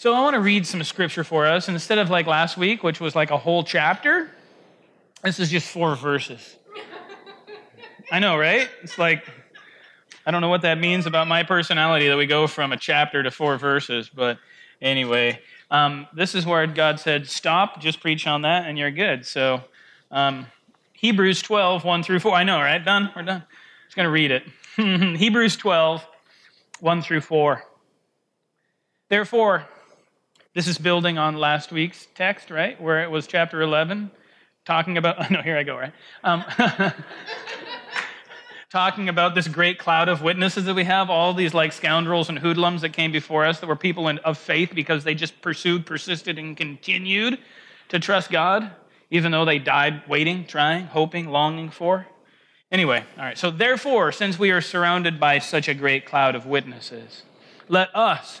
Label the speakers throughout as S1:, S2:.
S1: So I want to read some scripture for us. Instead of like last week, which was like a whole chapter, this is just four verses. I know, right? It's like, I don't know what that means about my personality that we go from a chapter to four verses, but anyway, um, this is where God said, stop, just preach on that, and you're good. So, um, Hebrews 12, 1 through 4. I know, right? Done? We're done. Just going to read it. Hebrews 12, 1 through 4. Therefore, this is building on last week's text, right? Where it was chapter 11, talking about, oh no, here I go, right? Um, talking about this great cloud of witnesses that we have, all these like scoundrels and hoodlums that came before us that were people in, of faith because they just pursued, persisted, and continued to trust God, even though they died waiting, trying, hoping, longing for. Anyway, all right, so therefore, since we are surrounded by such a great cloud of witnesses, let us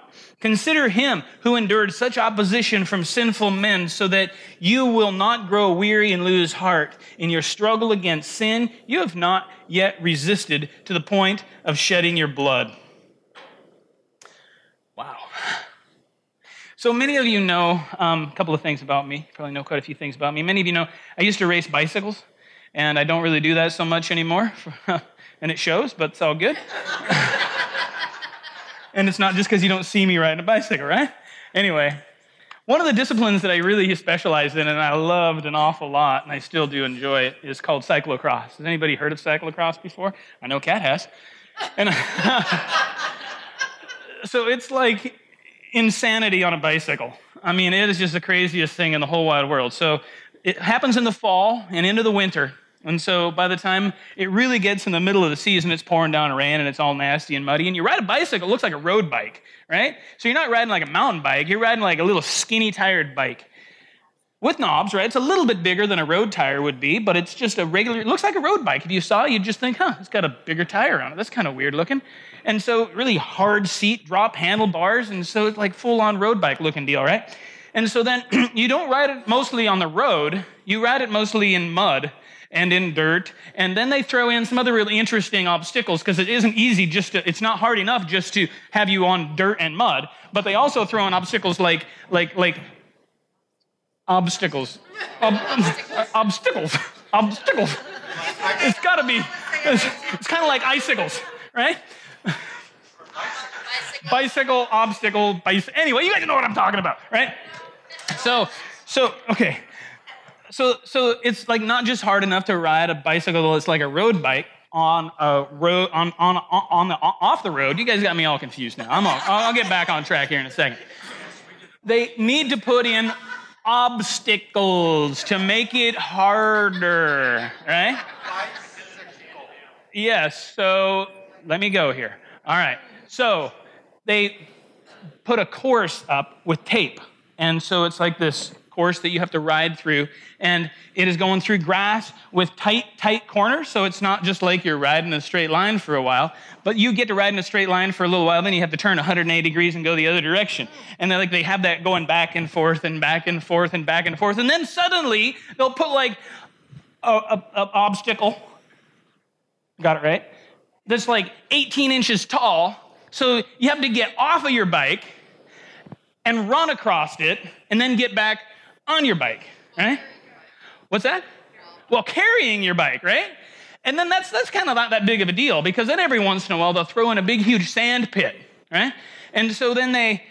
S1: Consider him who endured such opposition from sinful men so that you will not grow weary and lose heart. In your struggle against sin, you have not yet resisted to the point of shedding your blood. Wow. So many of you know um, a couple of things about me. You probably know quite a few things about me. Many of you know I used to race bicycles, and I don't really do that so much anymore, and it shows, but it's all good. And it's not just because you don't see me riding a bicycle, right? Anyway, one of the disciplines that I really specialized in and I loved an awful lot, and I still do enjoy it, is called cyclocross. Has anybody heard of cyclocross before? I know Kat has. And so it's like insanity on a bicycle. I mean, it is just the craziest thing in the whole wide world. So it happens in the fall and into the winter. And so by the time it really gets in the middle of the season, it's pouring down rain and it's all nasty and muddy. And you ride a bicycle, it looks like a road bike, right? So you're not riding like a mountain bike, you're riding like a little skinny tired bike. With knobs, right? It's a little bit bigger than a road tire would be, but it's just a regular, it looks like a road bike. If you saw it, you'd just think, huh, it's got a bigger tire on it. That's kind of weird looking. And so really hard seat, drop handlebars, and so it's like full on road bike looking deal, right? And so then you don't ride it mostly on the road, you ride it mostly in mud and in dirt. And then they throw in some other really interesting obstacles because it isn't easy just to, it's not hard enough just to have you on dirt and mud. But they also throw in obstacles like, like, like, obstacles. Ob- obstacles. obstacles. It's got to be, it's, it's kind of like icicles, right? Bicycle, obstacle, bicycle. Anyway, you guys know what I'm talking about, right? So, so, okay so, so it's like not just hard enough to ride a bicycle that's like a road bike on a road on on on the off the road. You guys got me all confused now. I'm all, I'll get back on track here in a second. They need to put in obstacles to make it harder, right? Yes. So let me go here. All right. So they put a course up with tape. And so it's like this course that you have to ride through. And it is going through grass with tight, tight corners. So it's not just like you're riding a straight line for a while, but you get to ride in a straight line for a little while. Then you have to turn 180 degrees and go the other direction. And they like they have that going back and forth and back and forth and back and forth. And then suddenly they'll put like a, a, a obstacle. Got it right? That's like 18 inches tall. So you have to get off of your bike and run across it and then get back on your bike, right? What's that? Well, carrying your bike, right? And then that's that's kind of not that big of a deal because then every once in a while they'll throw in a big huge sand pit, right? And so then they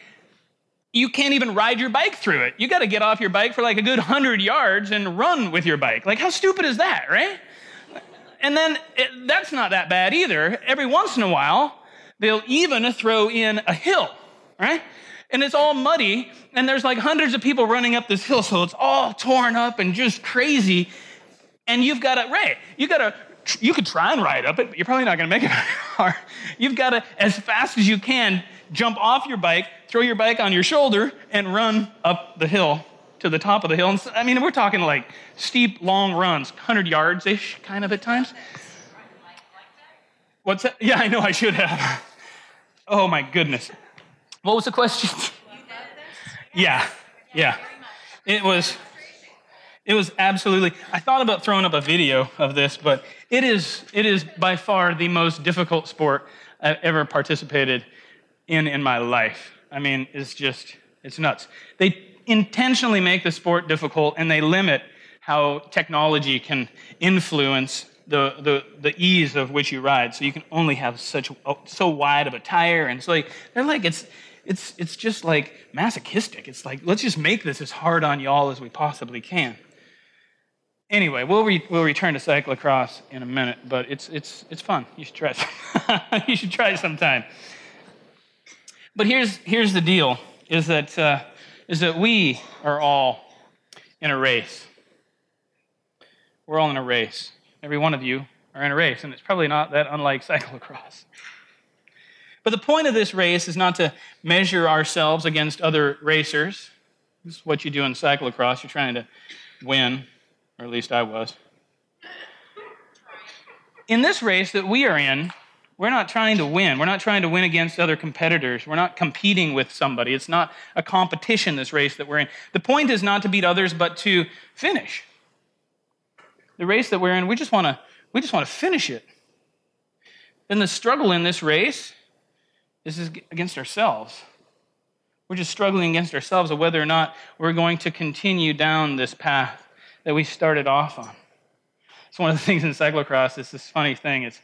S1: you can't even ride your bike through it. You got to get off your bike for like a good 100 yards and run with your bike. Like how stupid is that, right? And then it, that's not that bad either. Every once in a while, they'll even throw in a hill, right? And it's all muddy, and there's like hundreds of people running up this hill, so it's all torn up and just crazy. And you've got to, right, you got to, you could try and ride up it, but you're probably not going to make it very far. You've got to, as fast as you can, jump off your bike, throw your bike on your shoulder, and run up the hill to the top of the hill. And I mean, we're talking like steep, long runs, 100 yards ish, kind of at times. What's that? Yeah, I know I should have. Oh my goodness. What was the question? yeah, yeah. It was it was absolutely I thought about throwing up a video of this, but it is it is by far the most difficult sport I've ever participated in in my life. I mean, it's just it's nuts. They intentionally make the sport difficult and they limit how technology can influence the, the, the ease of which you ride. So you can only have such so wide of a tire, and so like they're like it's it's it's just like masochistic. It's like let's just make this as hard on y'all as we possibly can. Anyway, we'll re, we'll return to cyclocross in a minute, but it's it's it's fun. You should try it. you should try sometime. But here's here's the deal: is that uh, is that we are all in a race. We're all in a race. Every one of you are in a race, and it's probably not that unlike cyclocross. But the point of this race is not to measure ourselves against other racers. This is what you do in cyclocross. You're trying to win, or at least I was. In this race that we are in, we're not trying to win. We're not trying to win against other competitors. We're not competing with somebody. It's not a competition, this race that we're in. The point is not to beat others, but to finish the race that we're in, we just want to we just want to finish it. Then the struggle in this race is against ourselves. We're just struggling against ourselves of whether or not we're going to continue down this path that we started off on. It's one of the things in cyclocross. It's this funny thing. It's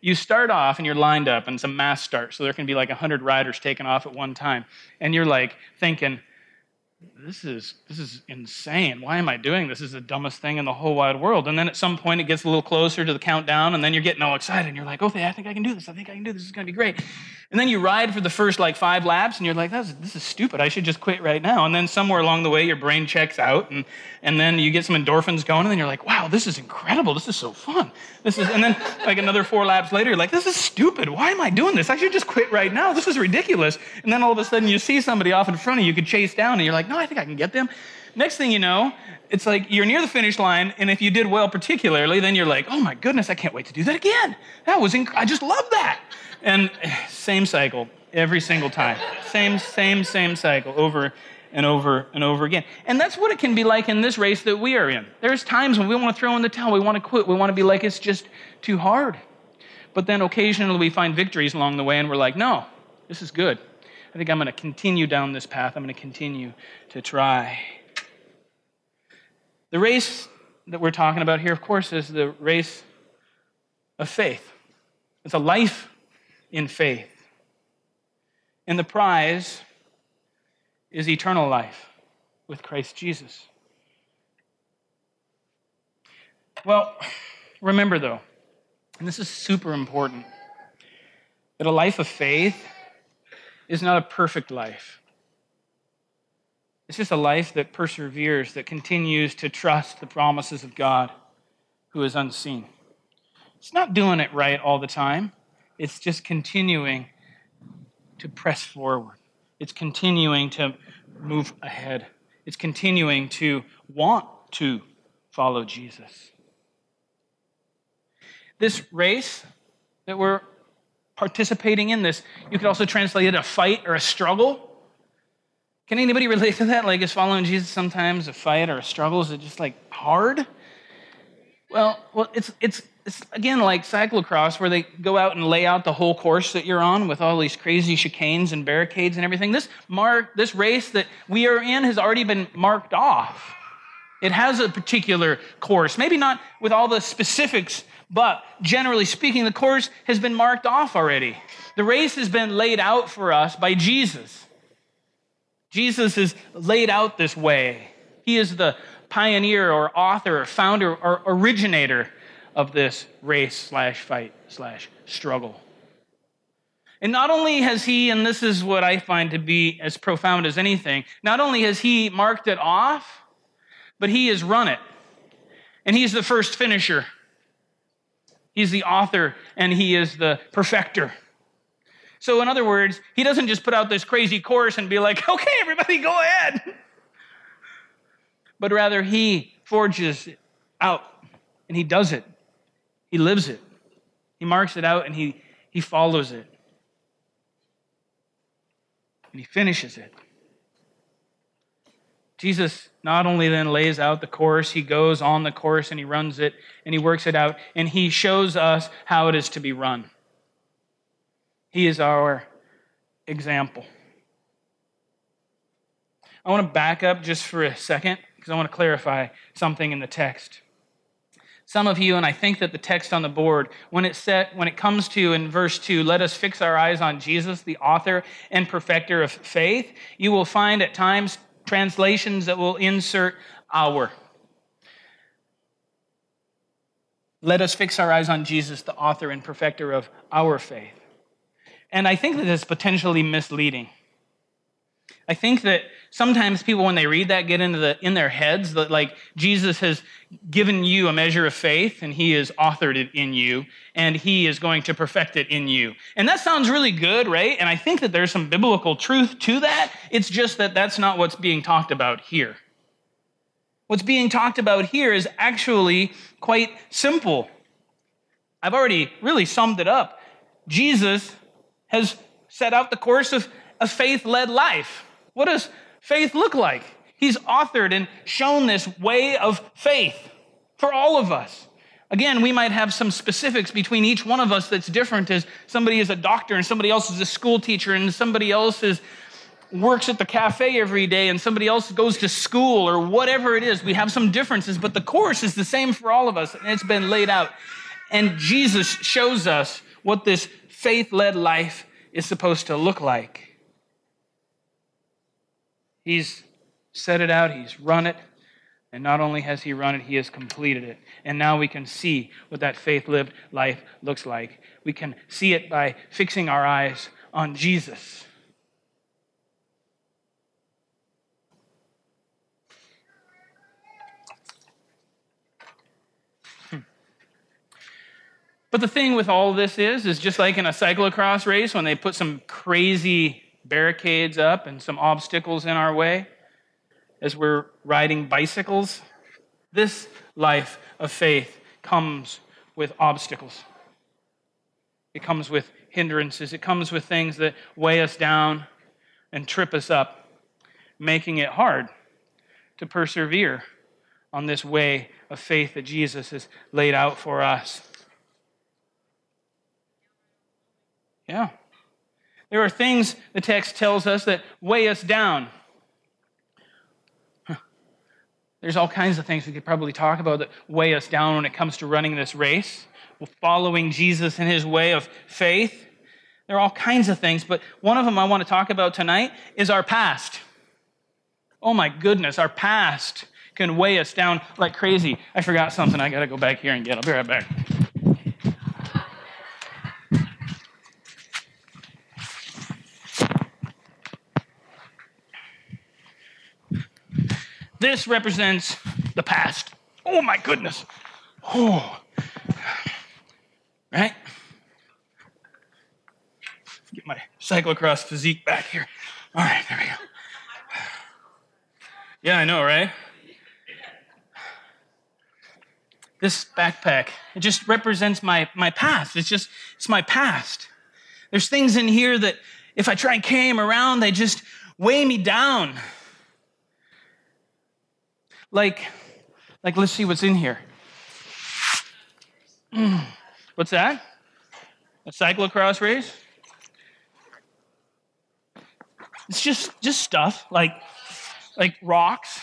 S1: you start off and you're lined up, and it's a mass start, so there can be like 100 riders taking off at one time, and you're like thinking, this is this is insane. Why am I doing this? This is the dumbest thing in the whole wide world. And then at some point it gets a little closer to the countdown, and then you're getting all excited, and you're like, okay, I think I can do this. I think I can do this. This is gonna be great. And then you ride for the first like five laps, and you're like, this is stupid. I should just quit right now. And then somewhere along the way, your brain checks out, and and then you get some endorphins going, and then you're like, wow, this is incredible. This is so fun. This is, and then like another four laps later, you're like, this is stupid. Why am I doing this? I should just quit right now. This is ridiculous. And then all of a sudden you see somebody off in front of you, you could chase down, and you're like, no, I think I can get them. Next thing you know, it's like you're near the finish line, and if you did well particularly, then you're like, oh my goodness, I can't wait to do that again. That was, inc- I just love that. And same cycle every single time. Same, same, same cycle over and over and over again. And that's what it can be like in this race that we are in. There's times when we want to throw in the towel, we want to quit, we want to be like, it's just too hard. But then occasionally we find victories along the way, and we're like, no, this is good. I think I'm going to continue down this path. I'm going to continue to try. The race that we're talking about here, of course, is the race of faith. It's a life in faith. And the prize is eternal life with Christ Jesus. Well, remember though, and this is super important, that a life of faith is not a perfect life. It's just a life that perseveres, that continues to trust the promises of God who is unseen. It's not doing it right all the time, it's just continuing to press forward. It's continuing to move ahead. It's continuing to want to follow Jesus. This race that we're participating in this, you could also translate it a fight or a struggle. Can anybody relate to that? Like, is following Jesus sometimes a fight or a struggle? Is it just like hard? Well, well, it's it's it's again like cyclocross where they go out and lay out the whole course that you're on with all these crazy chicanes and barricades and everything. This mark, this race that we are in has already been marked off. It has a particular course, maybe not with all the specifics, but generally speaking, the course has been marked off already. The race has been laid out for us by Jesus. Jesus is laid out this way. He is the pioneer or author or founder or originator of this race slash fight slash struggle. And not only has he, and this is what I find to be as profound as anything, not only has he marked it off, but he has run it. And he's the first finisher. He's the author and he is the perfecter. So, in other words, he doesn't just put out this crazy course and be like, okay, everybody go ahead. But rather, he forges it out and he does it. He lives it. He marks it out and he, he follows it. And he finishes it. Jesus not only then lays out the course, he goes on the course and he runs it and he works it out and he shows us how it is to be run. He is our example. I want to back up just for a second because I want to clarify something in the text. Some of you, and I think that the text on the board, when it set, when it comes to in verse 2, let us fix our eyes on Jesus, the author and perfecter of faith, you will find at times translations that will insert our. Let us fix our eyes on Jesus, the author and perfecter of our faith. And I think that is potentially misleading. I think that sometimes people, when they read that, get into the in their heads that like Jesus has given you a measure of faith and he has authored it in you and he is going to perfect it in you. And that sounds really good, right? And I think that there's some biblical truth to that. It's just that that's not what's being talked about here. What's being talked about here is actually quite simple. I've already really summed it up. Jesus has set out the course of a faith led life. What does faith look like? He's authored and shown this way of faith for all of us. Again, we might have some specifics between each one of us that's different as somebody is a doctor and somebody else is a school teacher and somebody else is works at the cafe every day and somebody else goes to school or whatever it is. We have some differences, but the course is the same for all of us and it's been laid out. And Jesus shows us what this faith-led life is supposed to look like. He's set it out, he's run it, and not only has he run it, he has completed it. And now we can see what that faith lived life looks like. We can see it by fixing our eyes on Jesus. Hmm. But the thing with all this is, is just like in a cyclocross race when they put some crazy barricades up and some obstacles in our way as we're riding bicycles. This life of faith comes with obstacles. It comes with hindrances. It comes with things that weigh us down and trip us up, making it hard to persevere on this way of faith that Jesus has laid out for us. Yeah. There are things, the text tells us, that weigh us down. There's all kinds of things we could probably talk about that weigh us down when it comes to running this race, following Jesus in his way of faith. There are all kinds of things, but one of them I want to talk about tonight is our past. Oh my goodness, our past can weigh us down like crazy. I forgot something I got to go back here and get. I'll be right back. This represents the past. Oh my goodness. Oh. Right? Get my cyclocross physique back here. All right, there we go. Yeah, I know, right? This backpack, it just represents my, my past. It's just, it's my past. There's things in here that if I try and carry them around, they just weigh me down. Like, like let's see what's in here. What's that? A cyclocross race? It's just just stuff like like rocks.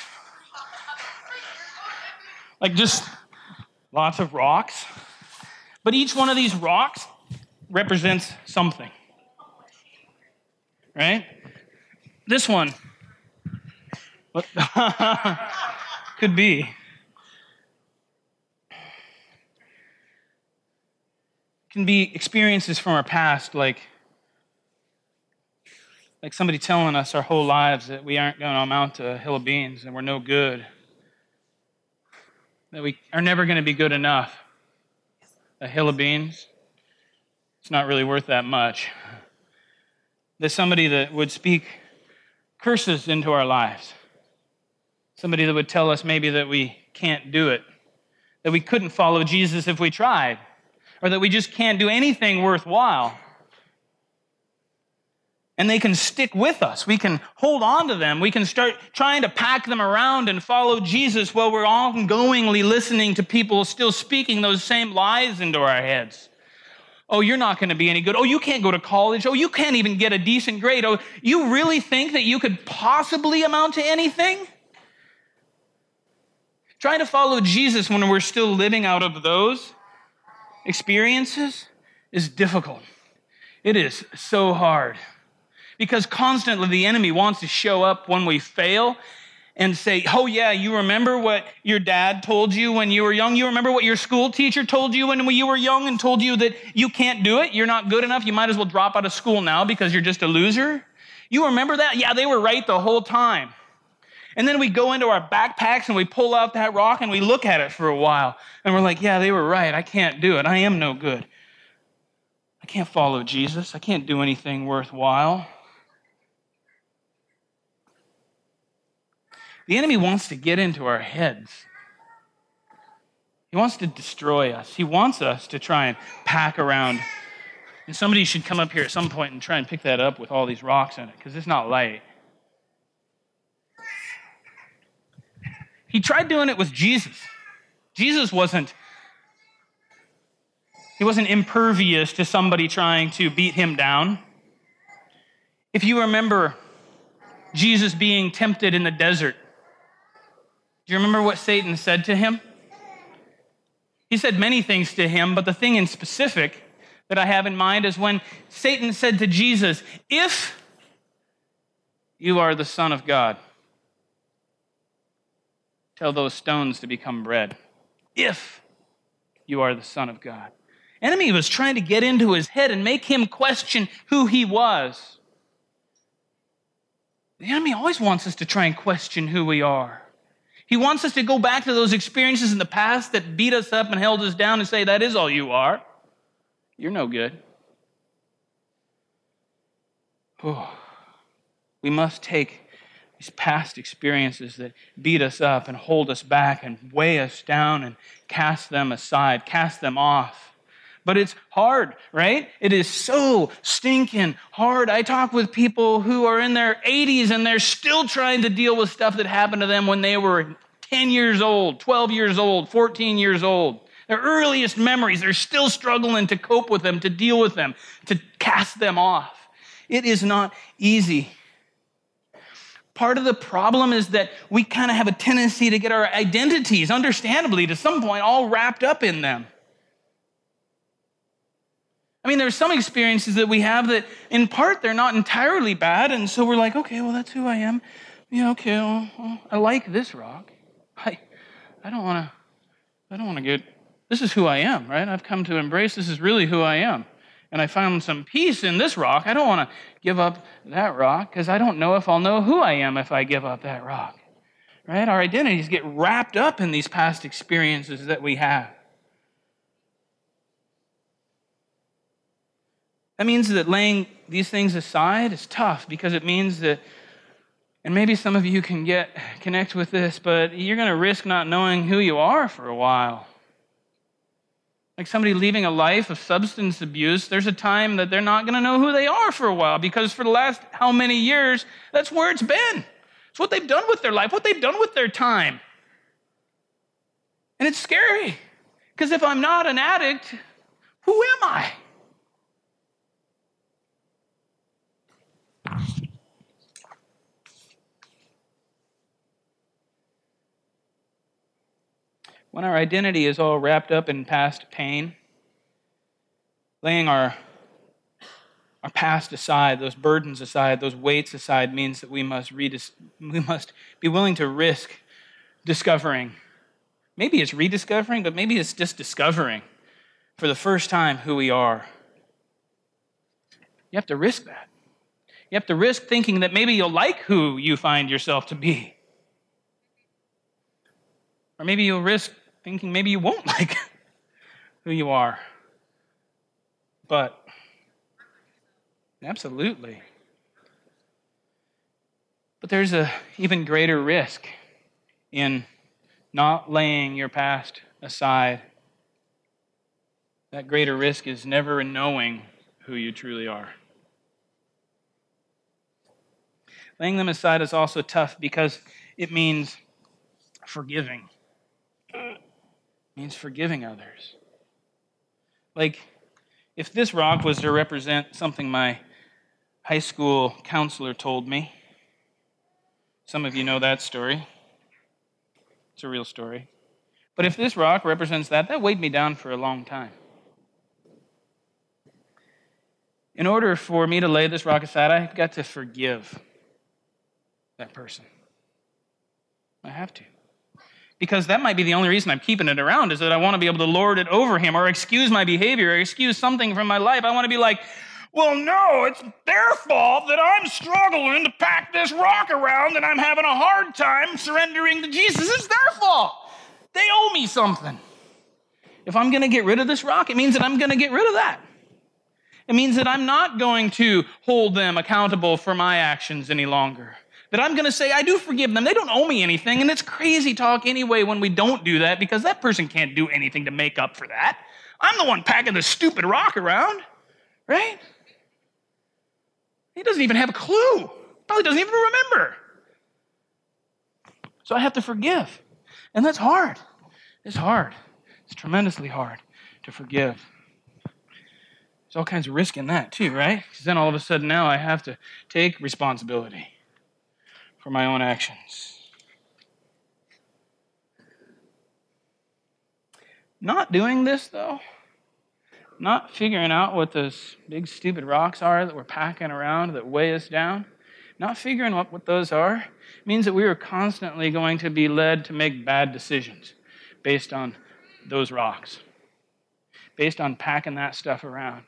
S1: Like just lots of rocks. But each one of these rocks represents something. Right? This one. Could be. Can be experiences from our past, like, like somebody telling us our whole lives that we aren't going to amount to a hill of beans and we're no good, that we are never going to be good enough. A hill of beans, it's not really worth that much. There's somebody that would speak curses into our lives Somebody that would tell us maybe that we can't do it, that we couldn't follow Jesus if we tried, or that we just can't do anything worthwhile. And they can stick with us. We can hold on to them. We can start trying to pack them around and follow Jesus while we're ongoingly listening to people still speaking those same lies into our heads. Oh, you're not going to be any good. Oh, you can't go to college. Oh, you can't even get a decent grade. Oh, you really think that you could possibly amount to anything? Trying to follow Jesus when we're still living out of those experiences is difficult. It is so hard because constantly the enemy wants to show up when we fail and say, Oh, yeah, you remember what your dad told you when you were young? You remember what your school teacher told you when you were young and told you that you can't do it? You're not good enough. You might as well drop out of school now because you're just a loser. You remember that? Yeah, they were right the whole time. And then we go into our backpacks and we pull out that rock and we look at it for a while. And we're like, yeah, they were right. I can't do it. I am no good. I can't follow Jesus. I can't do anything worthwhile. The enemy wants to get into our heads. He wants to destroy us. He wants us to try and pack around. And somebody should come up here at some point and try and pick that up with all these rocks in it because it's not light. He tried doing it with Jesus. Jesus wasn't he wasn't impervious to somebody trying to beat him down. If you remember Jesus being tempted in the desert, do you remember what Satan said to him? He said many things to him, but the thing in specific that I have in mind is when Satan said to Jesus, If you are the Son of God, Tell those stones to become bread. If you are the Son of God. Enemy was trying to get into his head and make him question who he was. The enemy always wants us to try and question who we are. He wants us to go back to those experiences in the past that beat us up and held us down and say, That is all you are. You're no good. We must take these past experiences that beat us up and hold us back and weigh us down and cast them aside, cast them off. But it's hard, right? It is so stinking hard. I talk with people who are in their 80s and they're still trying to deal with stuff that happened to them when they were 10 years old, 12 years old, 14 years old. Their earliest memories, they're still struggling to cope with them, to deal with them, to cast them off. It is not easy. Part of the problem is that we kind of have a tendency to get our identities, understandably, to some point, all wrapped up in them. I mean, there's some experiences that we have that, in part, they're not entirely bad, and so we're like, okay, well, that's who I am. Yeah, okay, well, well I like this rock. I, I don't want to, I don't want to get. This is who I am, right? I've come to embrace. This is really who I am and I found some peace in this rock, I don't want to give up that rock because I don't know if I'll know who I am if I give up that rock. Right? Our identities get wrapped up in these past experiences that we have. That means that laying these things aside is tough because it means that, and maybe some of you can get connect with this, but you're going to risk not knowing who you are for a while like somebody leaving a life of substance abuse, there's a time that they're not going to know who they are for a while because for the last how many years, that's where it's been. It's what they've done with their life, what they've done with their time. And it's scary because if I'm not an addict, who am I? When our identity is all wrapped up in past pain, laying our, our past aside, those burdens aside, those weights aside, means that we must, redis- we must be willing to risk discovering. Maybe it's rediscovering, but maybe it's just discovering for the first time who we are. You have to risk that. You have to risk thinking that maybe you'll like who you find yourself to be. Or maybe you'll risk thinking maybe you won't like who you are. But absolutely. But there's a even greater risk in not laying your past aside. that greater risk is never knowing who you truly are. Laying them aside is also tough because it means forgiving. Means forgiving others. Like, if this rock was to represent something my high school counselor told me, some of you know that story. It's a real story. But if this rock represents that, that weighed me down for a long time. In order for me to lay this rock aside, I've got to forgive that person. I have to. Because that might be the only reason I'm keeping it around is that I want to be able to lord it over him or excuse my behavior or excuse something from my life. I want to be like, well, no, it's their fault that I'm struggling to pack this rock around and I'm having a hard time surrendering to Jesus. It's their fault. They owe me something. If I'm going to get rid of this rock, it means that I'm going to get rid of that. It means that I'm not going to hold them accountable for my actions any longer. That I'm going to say, I do forgive them. They don't owe me anything. And it's crazy talk anyway when we don't do that because that person can't do anything to make up for that. I'm the one packing the stupid rock around, right? He doesn't even have a clue. Probably doesn't even remember. So I have to forgive. And that's hard. It's hard. It's tremendously hard to forgive. There's all kinds of risk in that, too, right? Because then all of a sudden now I have to take responsibility for my own actions. Not doing this, though, not figuring out what those big stupid rocks are that we're packing around that weigh us down, not figuring out what those are, means that we are constantly going to be led to make bad decisions based on those rocks, based on packing that stuff around.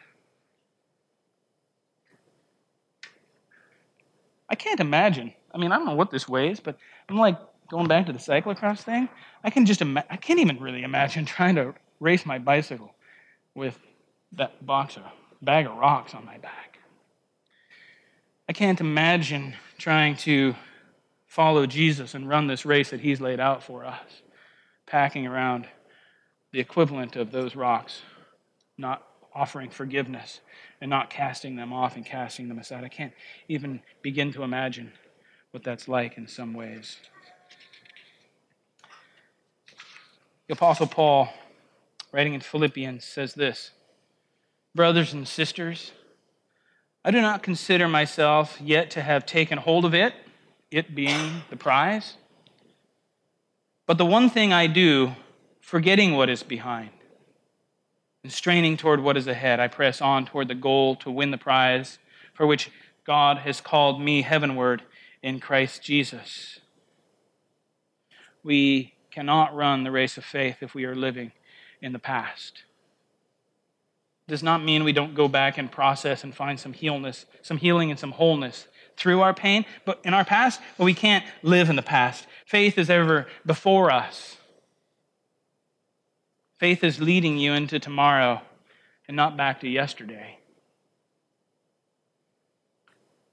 S1: I can't imagine. I mean, I don't know what this weighs, but I'm like going back to the cyclocross thing. I can just ima- I can't even really imagine trying to race my bicycle with that box of bag of rocks on my back. I can't imagine trying to follow Jesus and run this race that he's laid out for us, packing around the equivalent of those rocks, not offering forgiveness and not casting them off and casting them aside. I can't even begin to imagine what that's like in some ways. The Apostle Paul, writing in Philippians, says this Brothers and sisters, I do not consider myself yet to have taken hold of it, it being the prize. But the one thing I do, forgetting what is behind and straining toward what is ahead, I press on toward the goal to win the prize for which God has called me heavenward in Christ Jesus. We cannot run the race of faith if we are living in the past does not mean we don't go back and process and find some healness, some healing and some wholeness through our pain, but in our past, but we can't live in the past. Faith is ever before us. Faith is leading you into tomorrow and not back to yesterday.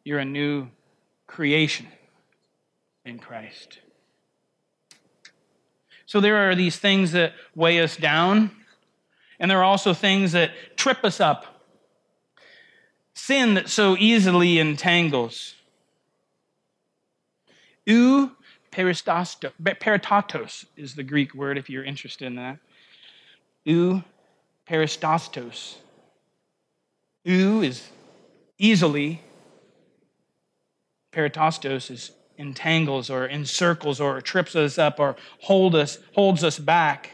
S1: You're a new creation in Christ. So there are these things that weigh us down and there are also things that trip us up. Sin that so easily entangles. Eu peristatos is the Greek word if you're interested in that. Eu peristatos. Eu is easily. Peritastos is entangles or encircles or trips us up or hold us, holds us back.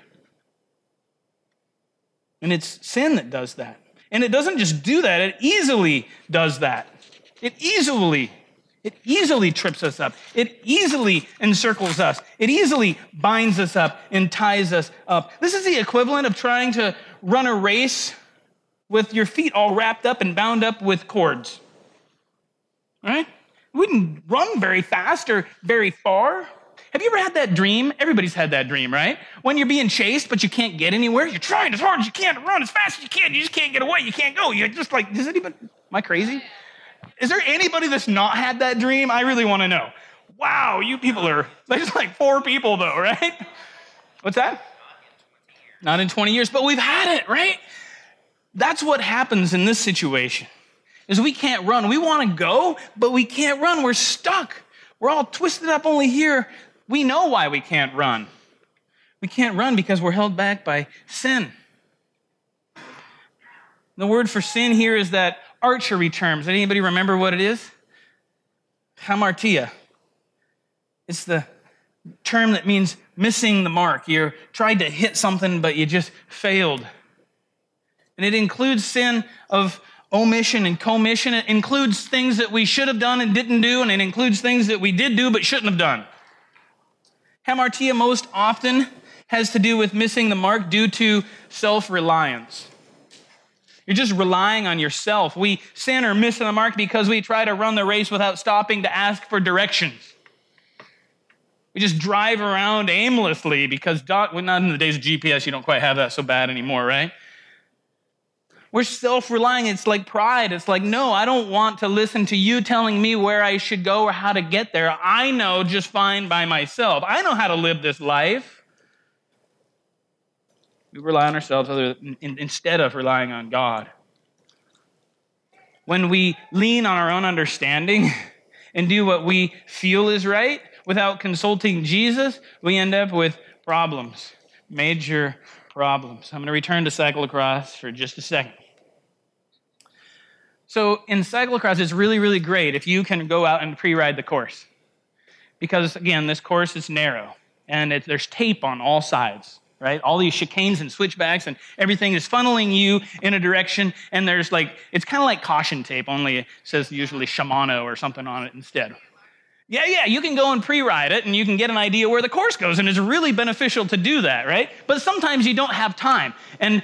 S1: And it's sin that does that. And it doesn't just do that, it easily does that. It easily, it easily trips us up. It easily encircles us. It easily binds us up and ties us up. This is the equivalent of trying to run a race with your feet all wrapped up and bound up with cords. Right? We didn't run very fast or very far. Have you ever had that dream? Everybody's had that dream, right? When you're being chased, but you can't get anywhere. You're trying as hard as you can to run as fast as you can. You just can't get away. You can't go. You're just like, does anybody, am I crazy? Is there anybody that's not had that dream? I really want to know. Wow, you people are, there's like four people though, right? What's that? Not in 20 years, but we've had it, right? That's what happens in this situation. Is we can't run. We want to go, but we can't run. We're stuck. We're all twisted up only here. We know why we can't run. We can't run because we're held back by sin. The word for sin here is that archery term. Does anybody remember what it is? Hamartia. It's the term that means missing the mark. You tried to hit something, but you just failed. And it includes sin of omission and commission. It includes things that we should have done and didn't do, and it includes things that we did do but shouldn't have done. Hamartia most often has to do with missing the mark due to self reliance. You're just relying on yourself. We sin or miss the mark because we try to run the race without stopping to ask for directions. We just drive around aimlessly because, not in the days of GPS, you don't quite have that so bad anymore, right? We're self relying. It's like pride. It's like, no, I don't want to listen to you telling me where I should go or how to get there. I know just fine by myself. I know how to live this life. We rely on ourselves instead of relying on God. When we lean on our own understanding and do what we feel is right without consulting Jesus, we end up with problems, major problems. I'm going to return to cyclocross for just a second. So, in cyclocross, it's really, really great if you can go out and pre ride the course. Because, again, this course is narrow and it, there's tape on all sides right? All these chicanes and switchbacks and everything is funneling you in a direction. And there's like, it's kind of like caution tape, only it says usually Shimano or something on it instead. Yeah, yeah, you can go and pre ride it and you can get an idea where the course goes. And it's really beneficial to do that, right? But sometimes you don't have time. And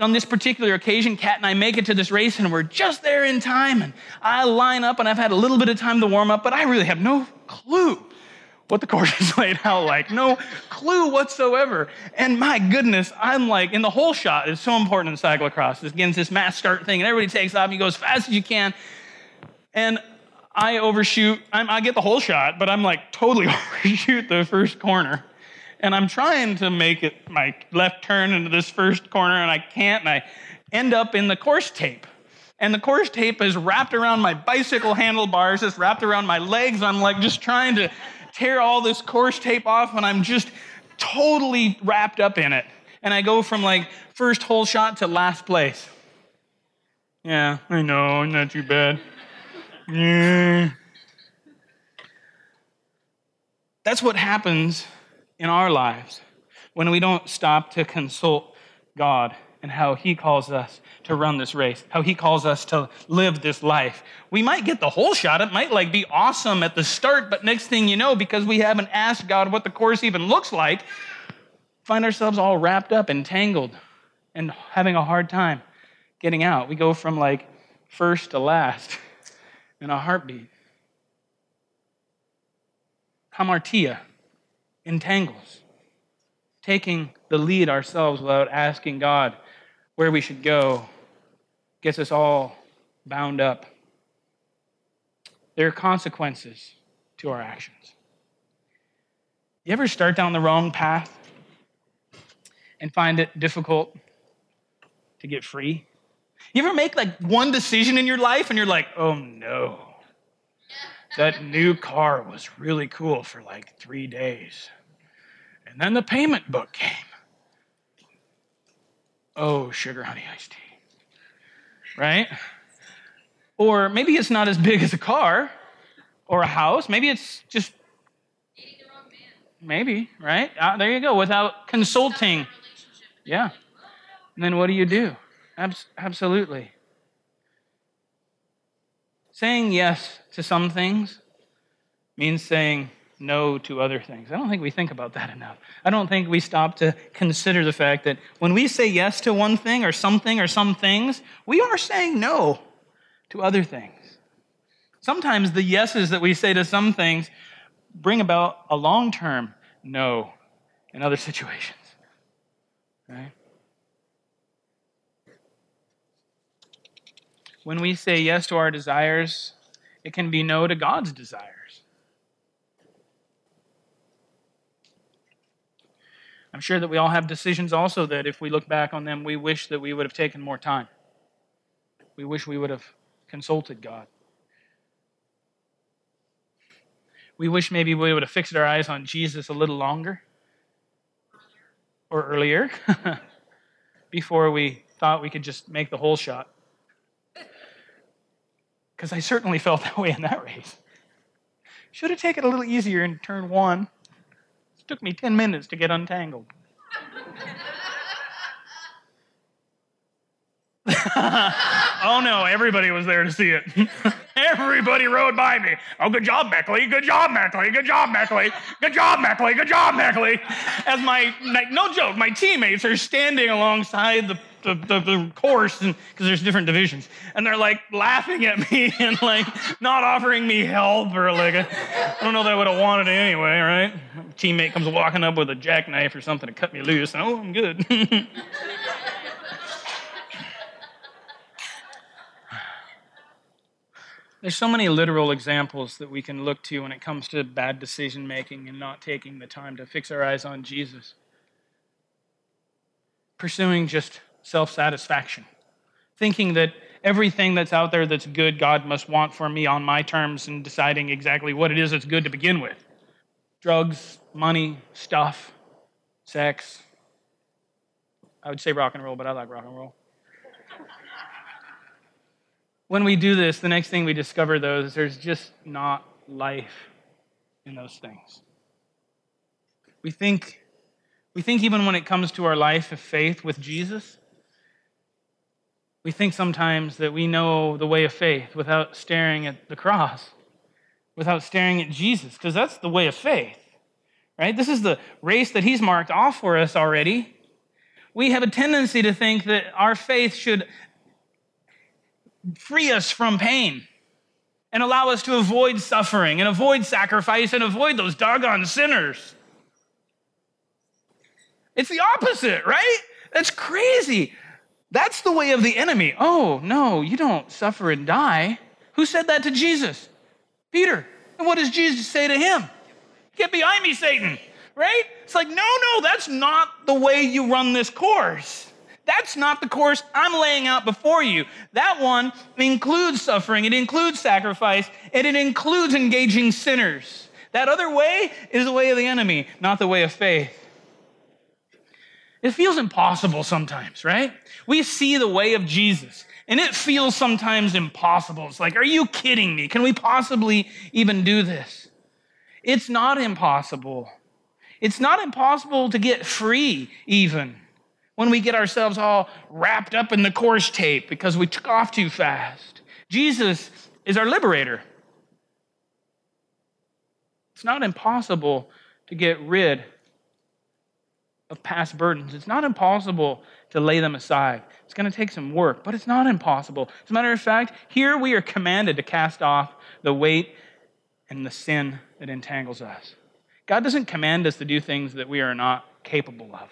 S1: on this particular occasion, Kat and I make it to this race and we're just there in time. And I line up and I've had a little bit of time to warm up, but I really have no clue what the course is laid out like. No clue whatsoever. And my goodness, I'm like, in the hole shot is so important in cyclocross. This again, this mass start thing, and everybody takes off. and You go as fast as you can. And I overshoot. I'm, i get the hole shot, but I'm like totally overshoot the first corner. And I'm trying to make it my left turn into this first corner, and I can't. And I end up in the course tape. And the course tape is wrapped around my bicycle handlebars, it's wrapped around my legs. I'm like just trying to tear all this course tape off and I'm just totally wrapped up in it. And I go from like first hole shot to last place. Yeah, I know, not too bad. Yeah. That's what happens in our lives when we don't stop to consult God and how He calls us to run this race, how he calls us to live this life. We might get the hole shot. It might like be awesome at the start, but next thing you know, because we haven't asked God what the course even looks like, find ourselves all wrapped up and tangled and having a hard time getting out. We go from like first to last in a heartbeat. Hamartia entangles, taking the lead ourselves without asking God where we should go gets us all bound up. There are consequences to our actions. You ever start down the wrong path and find it difficult to get free? You ever make like one decision in your life and you're like, oh no, that new car was really cool for like three days. And then the payment book came. Oh, sugar honey iced tea right? Or maybe it's not as big as a car or a house. Maybe it's just. Maybe, right? Uh, there you go, without consulting. Yeah. And then what do you do? Abs- absolutely. Saying yes to some things means saying no to other things. I don't think we think about that enough. I don't think we stop to consider the fact that when we say yes to one thing or something or some things, we are saying no to other things. Sometimes the yeses that we say to some things bring about a long term no in other situations. Right? When we say yes to our desires, it can be no to God's desires. I'm sure that we all have decisions also that if we look back on them, we wish that we would have taken more time. We wish we would have consulted God. We wish maybe we would have fixed our eyes on Jesus a little longer or earlier before we thought we could just make the hole shot. Because I certainly felt that way in that race. Should have taken it a little easier in turn one. It took me 10 minutes to get untangled. oh no, everybody was there to see it. everybody rode by me. Oh, good job, Meckley. Good job, Meckley. Good job, Meckley. Good job, Meckley. Good job, Meckley. As my, no joke, my teammates are standing alongside the the, the, the course because there's different divisions and they're like laughing at me and like not offering me help or like I don't know that I would have wanted it anyway, right? My teammate comes walking up with a jackknife or something to cut me loose. Oh, I'm good. There's so many literal examples that we can look to when it comes to bad decision making and not taking the time to fix our eyes on Jesus. Pursuing just self satisfaction, thinking that everything that's out there that's good, God must want for me on my terms and deciding exactly what it is that's good to begin with drugs, money, stuff, sex. I would say rock and roll, but I like rock and roll. when we do this, the next thing we discover, though, is there's just not life in those things. We think, we think even when it comes to our life of faith with Jesus, we think sometimes that we know the way of faith without staring at the cross, without staring at Jesus, because that's the way of faith, right? This is the race that He's marked off for us already. We have a tendency to think that our faith should free us from pain and allow us to avoid suffering and avoid sacrifice and avoid those doggone sinners. It's the opposite, right? That's crazy. That's the way of the enemy. Oh, no, you don't suffer and die. Who said that to Jesus? Peter. And what does Jesus say to him? Get behind me, Satan, right? It's like, no, no, that's not the way you run this course. That's not the course I'm laying out before you. That one includes suffering, it includes sacrifice, and it includes engaging sinners. That other way is the way of the enemy, not the way of faith. It feels impossible sometimes, right? We see the way of Jesus, and it feels sometimes impossible. It's like, are you kidding me? Can we possibly even do this? It's not impossible. It's not impossible to get free, even when we get ourselves all wrapped up in the course tape because we took off too fast. Jesus is our liberator. It's not impossible to get rid of past burdens. It's not impossible to lay them aside. It's going to take some work, but it's not impossible. As a matter of fact, here we are commanded to cast off the weight and the sin that entangles us. God doesn't command us to do things that we are not capable of.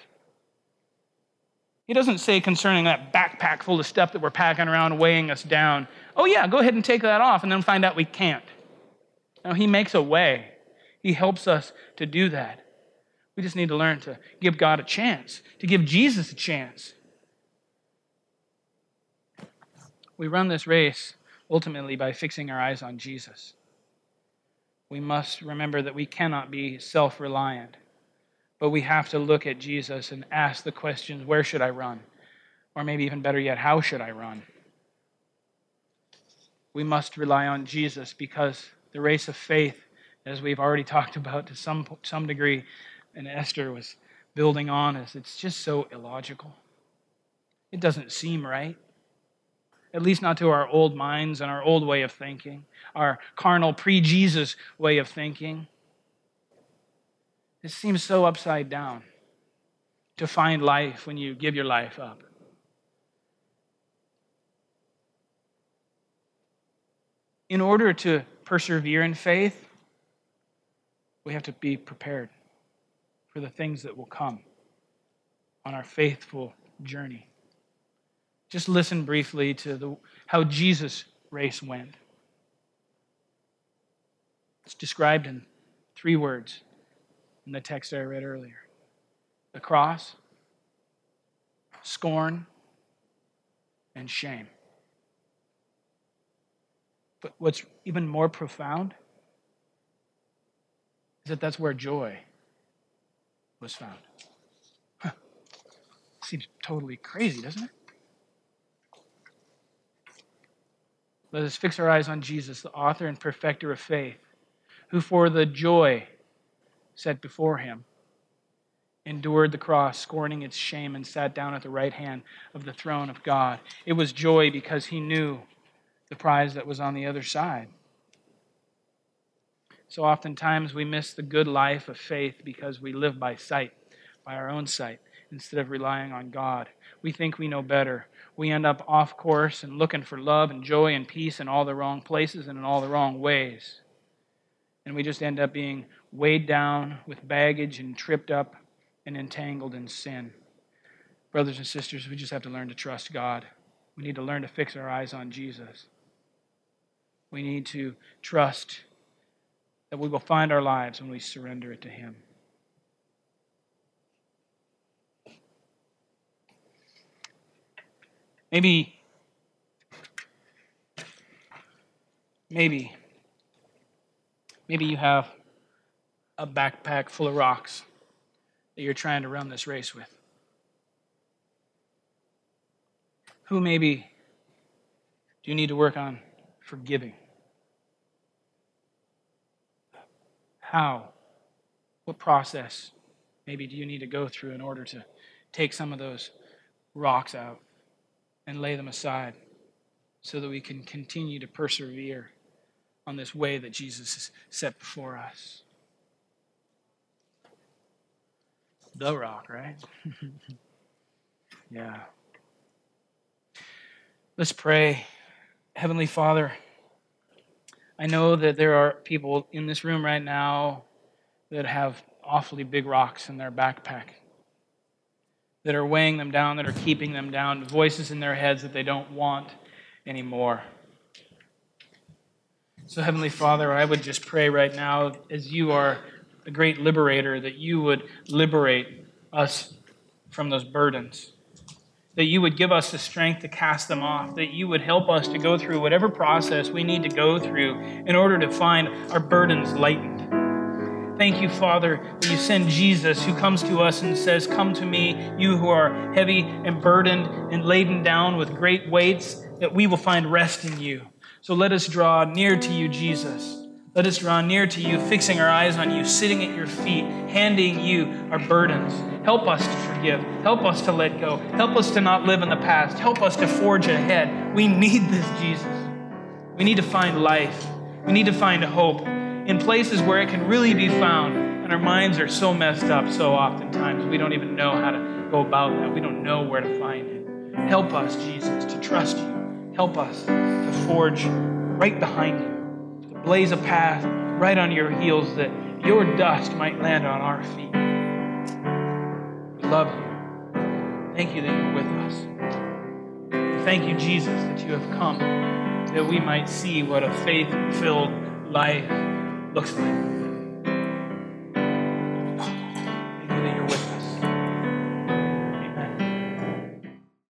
S1: He doesn't say concerning that backpack full of stuff that we're packing around weighing us down, oh, yeah, go ahead and take that off and then find out we can't. No, He makes a way. He helps us to do that. We just need to learn to give God a chance, to give Jesus a chance. We run this race ultimately by fixing our eyes on Jesus. We must remember that we cannot be self reliant. But we have to look at Jesus and ask the questions where should I run? Or maybe even better yet, how should I run? We must rely on Jesus because the race of faith, as we've already talked about to some, some degree, and Esther was building on us, it's just so illogical. It doesn't seem right. At least not to our old minds and our old way of thinking, our carnal pre Jesus way of thinking. It seems so upside down to find life when you give your life up. In order to persevere in faith, we have to be prepared for the things that will come on our faithful journey. Just listen briefly to the, how Jesus' race went. It's described in three words in the text I read earlier. the cross, scorn, and shame. But what's even more profound is that that's where joy was found. Huh. Seems totally crazy, doesn't it? Let us fix our eyes on Jesus, the author and perfecter of faith, who for the joy set before him endured the cross, scorning its shame, and sat down at the right hand of the throne of God. It was joy because he knew the prize that was on the other side. So oftentimes we miss the good life of faith because we live by sight, by our own sight, instead of relying on God. We think we know better. We end up off course and looking for love and joy and peace in all the wrong places and in all the wrong ways. And we just end up being weighed down with baggage and tripped up and entangled in sin. Brothers and sisters, we just have to learn to trust God. We need to learn to fix our eyes on Jesus. We need to trust that we will find our lives when we surrender it to Him. Maybe, maybe, maybe you have a backpack full of rocks that you're trying to run this race with. Who maybe do you need to work on forgiving? How? What process maybe do you need to go through in order to take some of those rocks out and lay them aside so that we can continue to persevere on this way that Jesus has set before us? The rock, right? yeah. Let's pray. Heavenly Father, I know that there are people in this room right now that have awfully big rocks in their backpack, that are weighing them down, that are keeping them down, voices in their heads that they don't want anymore. So, Heavenly Father, I would just pray right now, as you are the great liberator, that you would liberate us from those burdens that you would give us the strength to cast them off, that you would help us to go through whatever process we need to go through in order to find our burdens lightened. Thank you, Father, that you send Jesus who comes to us and says, Come to me, you who are heavy and burdened and laden down with great weights, that we will find rest in you. So let us draw near to you, Jesus. Let us draw near to you, fixing our eyes on you, sitting at your feet, handing you our burdens. Help us to forgive. Help us to let go. Help us to not live in the past. Help us to forge ahead. We need this, Jesus. We need to find life. We need to find hope in places where it can really be found. And our minds are so messed up so oftentimes, we don't even know how to go about that. We don't know where to find it. Help us, Jesus, to trust you. Help us to forge right behind you blaze a path right on your heels that your dust might land on our feet. We love you. Thank you that you're with us. Thank you, Jesus, that you have come that we might see what a faith filled life looks like.